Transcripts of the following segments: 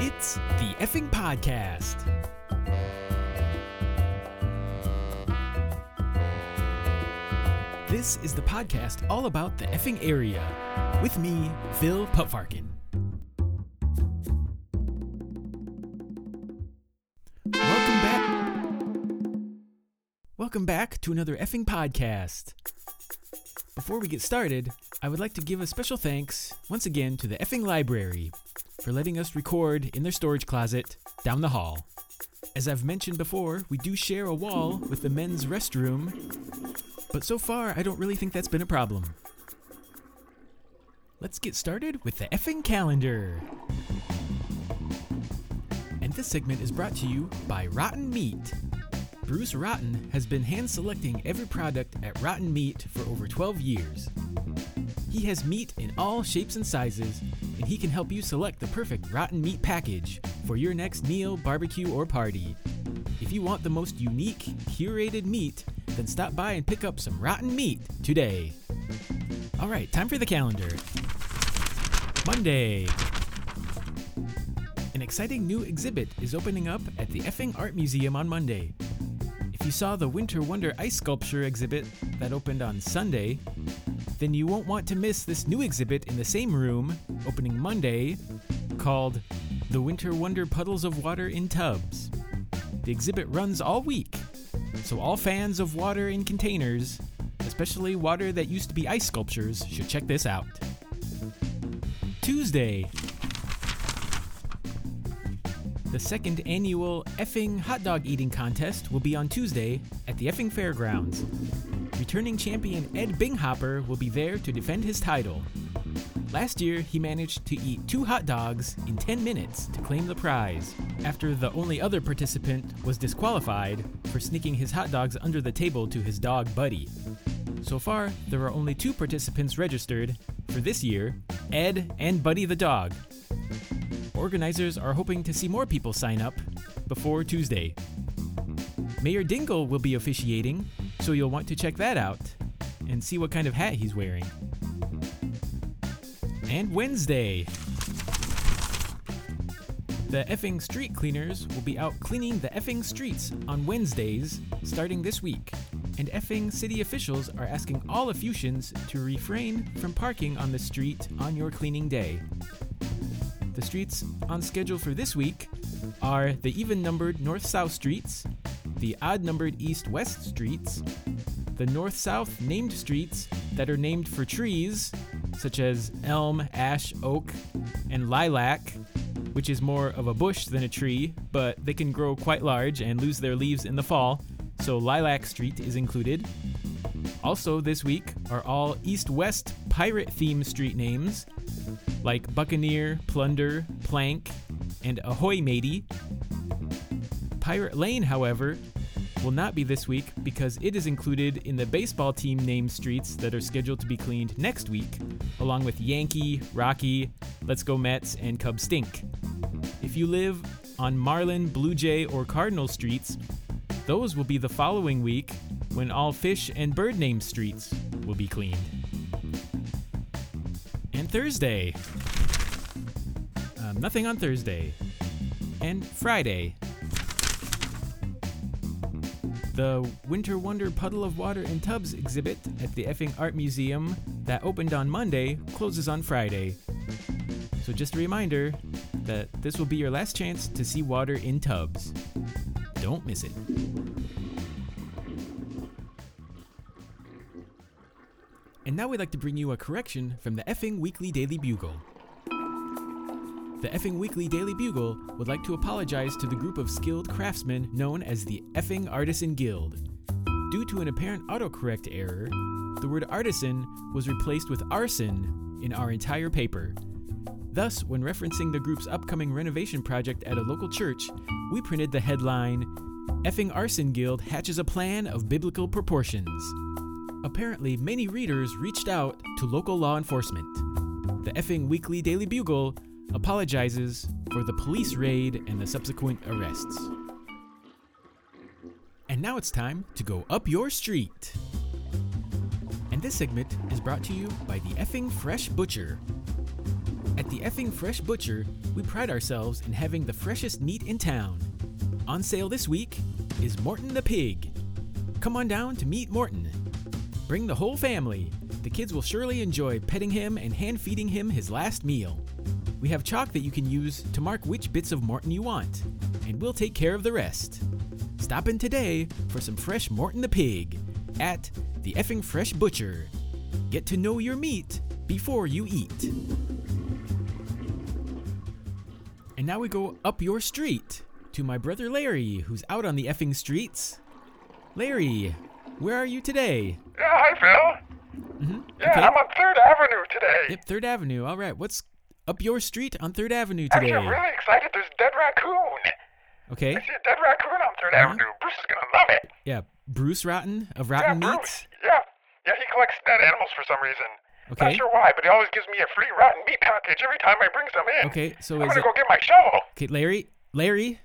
It's the effing podcast. This is the podcast all about the effing area. With me, Phil Puttfarken. Welcome back. Welcome back to another effing podcast. Before we get started, I would like to give a special thanks once again to the effing library for letting us record in their storage closet down the hall. As I've mentioned before, we do share a wall with the men's restroom, but so far I don't really think that's been a problem. Let's get started with the effing calendar. And this segment is brought to you by Rotten Meat. Bruce Rotten has been hand selecting every product at Rotten Meat for over 12 years. He has meat in all shapes and sizes, and he can help you select the perfect Rotten Meat package for your next meal, barbecue, or party. If you want the most unique, curated meat, then stop by and pick up some Rotten Meat today. All right, time for the calendar. Monday. An exciting new exhibit is opening up at the Effing Art Museum on Monday. If you saw the Winter Wonder Ice Sculpture exhibit that opened on Sunday, then you won't want to miss this new exhibit in the same room, opening Monday, called The Winter Wonder Puddles of Water in Tubs. The exhibit runs all week, so all fans of water in containers, especially water that used to be ice sculptures, should check this out. Tuesday. The second annual effing hot dog eating contest will be on Tuesday at the effing fairgrounds. Returning champion Ed Binghopper will be there to defend his title. Last year, he managed to eat two hot dogs in 10 minutes to claim the prize, after the only other participant was disqualified for sneaking his hot dogs under the table to his dog Buddy. So far, there are only two participants registered for this year Ed and Buddy the dog. Organizers are hoping to see more people sign up before Tuesday. Mayor Dingle will be officiating, so you'll want to check that out and see what kind of hat he's wearing. And Wednesday. The effing street cleaners will be out cleaning the effing streets on Wednesdays starting this week. And effing city officials are asking all Effusians to refrain from parking on the street on your cleaning day. The streets on schedule for this week are the even numbered north south streets, the odd numbered east west streets, the north south named streets that are named for trees, such as elm, ash, oak, and lilac, which is more of a bush than a tree, but they can grow quite large and lose their leaves in the fall, so Lilac Street is included. Also, this week are all east west pirate themed street names like Buccaneer, Plunder, Plank, and Ahoy Matey. Pirate Lane, however, will not be this week because it is included in the baseball team name streets that are scheduled to be cleaned next week, along with Yankee, Rocky, Let's Go Mets, and Cub Stink. If you live on Marlin, Blue Jay, or Cardinal streets, those will be the following week when all fish and bird name streets will be cleaned. And Thursday. Um, nothing on Thursday. And Friday. The Winter Wonder Puddle of Water in Tubs exhibit at the Effing Art Museum that opened on Monday closes on Friday. So just a reminder that this will be your last chance to see water in tubs. Don't miss it. And now we'd like to bring you a correction from the Effing Weekly Daily Bugle. The Effing Weekly Daily Bugle would like to apologize to the group of skilled craftsmen known as the Effing Artisan Guild. Due to an apparent autocorrect error, the word artisan was replaced with arson in our entire paper. Thus, when referencing the group's upcoming renovation project at a local church, we printed the headline Effing Arson Guild hatches a plan of biblical proportions. Apparently, many readers reached out to local law enforcement. The Effing Weekly Daily Bugle apologizes for the police raid and the subsequent arrests. And now it's time to go up your street. And this segment is brought to you by the Effing Fresh Butcher. At the effing Fresh Butcher, we pride ourselves in having the freshest meat in town. On sale this week is Morton the Pig. Come on down to meet Morton. Bring the whole family. The kids will surely enjoy petting him and hand feeding him his last meal. We have chalk that you can use to mark which bits of Morton you want, and we'll take care of the rest. Stop in today for some fresh Morton the Pig at the effing Fresh Butcher. Get to know your meat before you eat. And now we go up your street to my brother Larry, who's out on the effing streets. Larry, where are you today? Yeah, hi, Phil. hmm Yeah, I'm on Third Avenue today. Yep, Third Avenue. All right, what's up your street on Third Avenue Actually, today? I'm really excited. There's a dead raccoon. Okay, I see a dead raccoon on 3rd Uh-huh. Avenue. Bruce is gonna love it. yeah, Bruce Rotten of Yeah, Rotten Bruce. Meats. Yeah, yeah. He collects dead animals for some reason. Okay, Not sure why, but he always gives me a free rotten meat package every time I bring some in. okay, so I'm is gonna it go get my shovel. okay, Larry? Larry?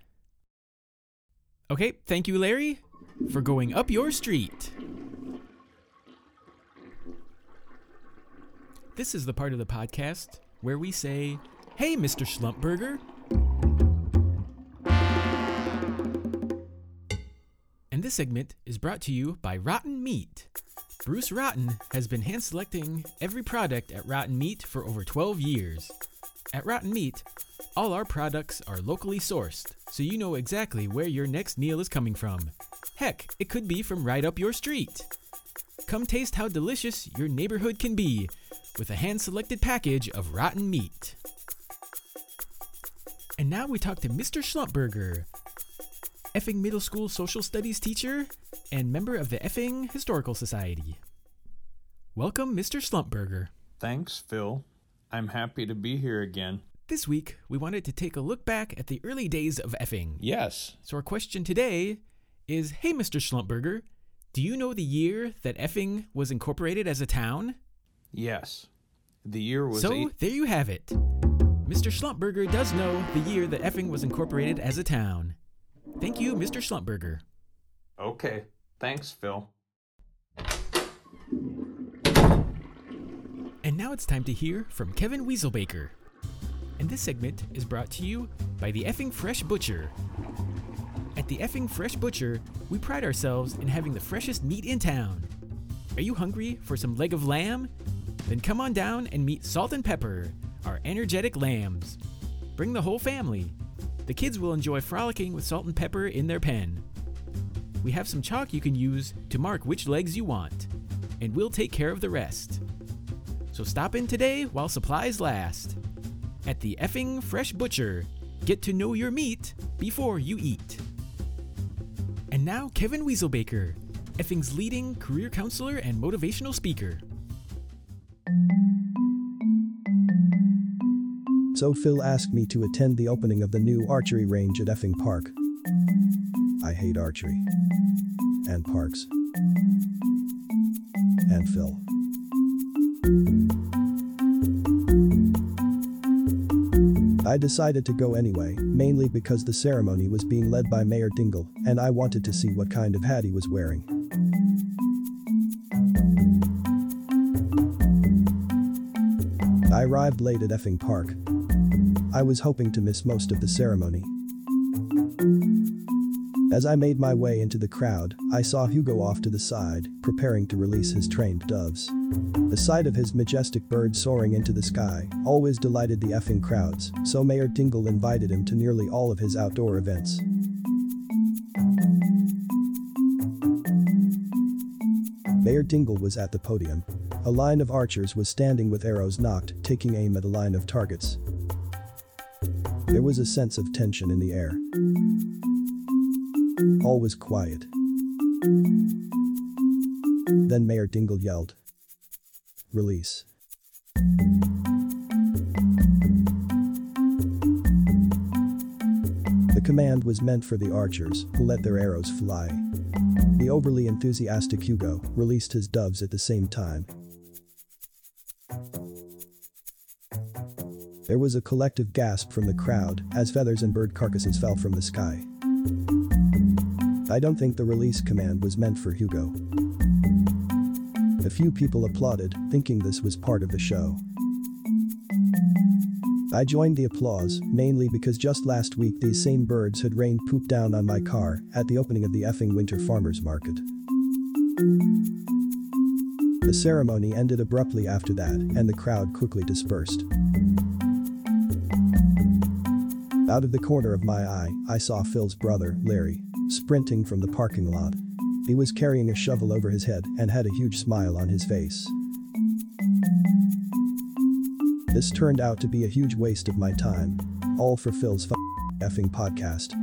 Okay, thank you, Larry, for going up your street. This is the part of the podcast where we say, Hey, Mr. Schlumpberger. And this segment is brought to you by Rotten Meat. Bruce Rotten has been hand selecting every product at Rotten Meat for over 12 years. At Rotten Meat, all our products are locally sourced, so you know exactly where your next meal is coming from. Heck, it could be from right up your street. Come taste how delicious your neighborhood can be with a hand selected package of rotten meat. And now we talk to Mr. Schlumpberger, effing middle school social studies teacher and member of the effing historical society. Welcome, Mr. Schlumpberger. Thanks, Phil. I'm happy to be here again. This week, we wanted to take a look back at the early days of effing. Yes. So our question today is Hey, Mr. Schlumpberger, do you know the year that effing was incorporated as a town? Yes. The year was so eight- there you have it. Mr. Schlumpberger does know the year that effing was incorporated as a town. Thank you, Mr. Schlumpberger. Okay. Thanks, Phil. And now it's time to hear from Kevin Weaselbaker. And this segment is brought to you by the Effing Fresh Butcher. At the Effing Fresh Butcher, we pride ourselves in having the freshest meat in town. Are you hungry for some leg of lamb? Then come on down and meet Salt and Pepper, our energetic lambs. Bring the whole family. The kids will enjoy frolicking with Salt and Pepper in their pen. We have some chalk you can use to mark which legs you want, and we'll take care of the rest. So stop in today while supplies last. At the effing Fresh Butcher, get to know your meat before you eat. And now, Kevin Weaselbaker, effing's leading career counselor and motivational speaker. So Phil asked me to attend the opening of the new archery range at Effing Park. I hate archery. And parks. And Phil. I decided to go anyway, mainly because the ceremony was being led by Mayor Dingle, and I wanted to see what kind of hat he was wearing. I arrived late at Effing Park. I was hoping to miss most of the ceremony. As I made my way into the crowd, I saw Hugo off to the side, preparing to release his trained doves. The sight of his majestic bird soaring into the sky always delighted the effing crowds, so Mayor Dingle invited him to nearly all of his outdoor events. Mayor Dingle was at the podium. A line of archers was standing with arrows knocked, taking aim at a line of targets. There was a sense of tension in the air. All was quiet. Then Mayor Dingle yelled, Release. The command was meant for the archers, who let their arrows fly. The overly enthusiastic Hugo released his doves at the same time. There was a collective gasp from the crowd as feathers and bird carcasses fell from the sky. I don't think the release command was meant for Hugo. A few people applauded, thinking this was part of the show. I joined the applause, mainly because just last week these same birds had rained poop down on my car at the opening of the effing winter farmers market. The ceremony ended abruptly after that, and the crowd quickly dispersed. Out of the corner of my eye, I saw Phil's brother, Larry, sprinting from the parking lot. He was carrying a shovel over his head and had a huge smile on his face. This turned out to be a huge waste of my time. All for Phil's f- effing podcast.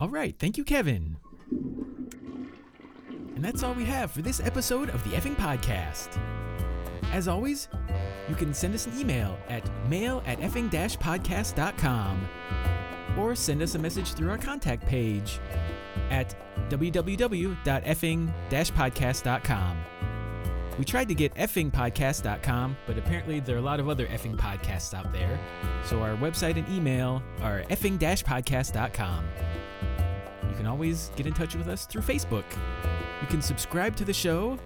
All right, thank you, Kevin. And that's all we have for this episode of the effing podcast. As always, you can send us an email at mail at effing podcast.com or send us a message through our contact page at www.effing podcast.com. We tried to get effingpodcast.com, but apparently there are a lot of other effing podcasts out there. So our website and email are effing podcast.com. You can always get in touch with us through Facebook. You can subscribe to the show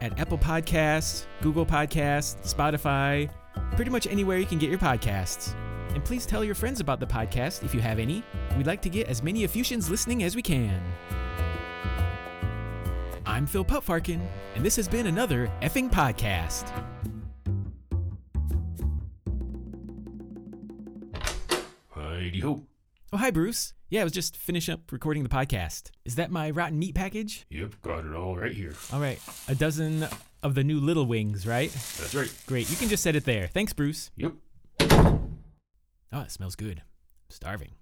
at Apple Podcasts, Google Podcasts, Spotify, pretty much anywhere you can get your podcasts. And please tell your friends about the podcast if you have any. We'd like to get as many Effusians listening as we can. I'm Phil Puttfarken, and this has been another effing podcast. Heidi ho. Oh, hi, Bruce. Yeah, I was just finishing up recording the podcast. Is that my rotten meat package? Yep, got it all right here. All right, a dozen of the new little wings, right? That's right. Great, you can just set it there. Thanks, Bruce. Yep. Oh, it smells good. I'm starving.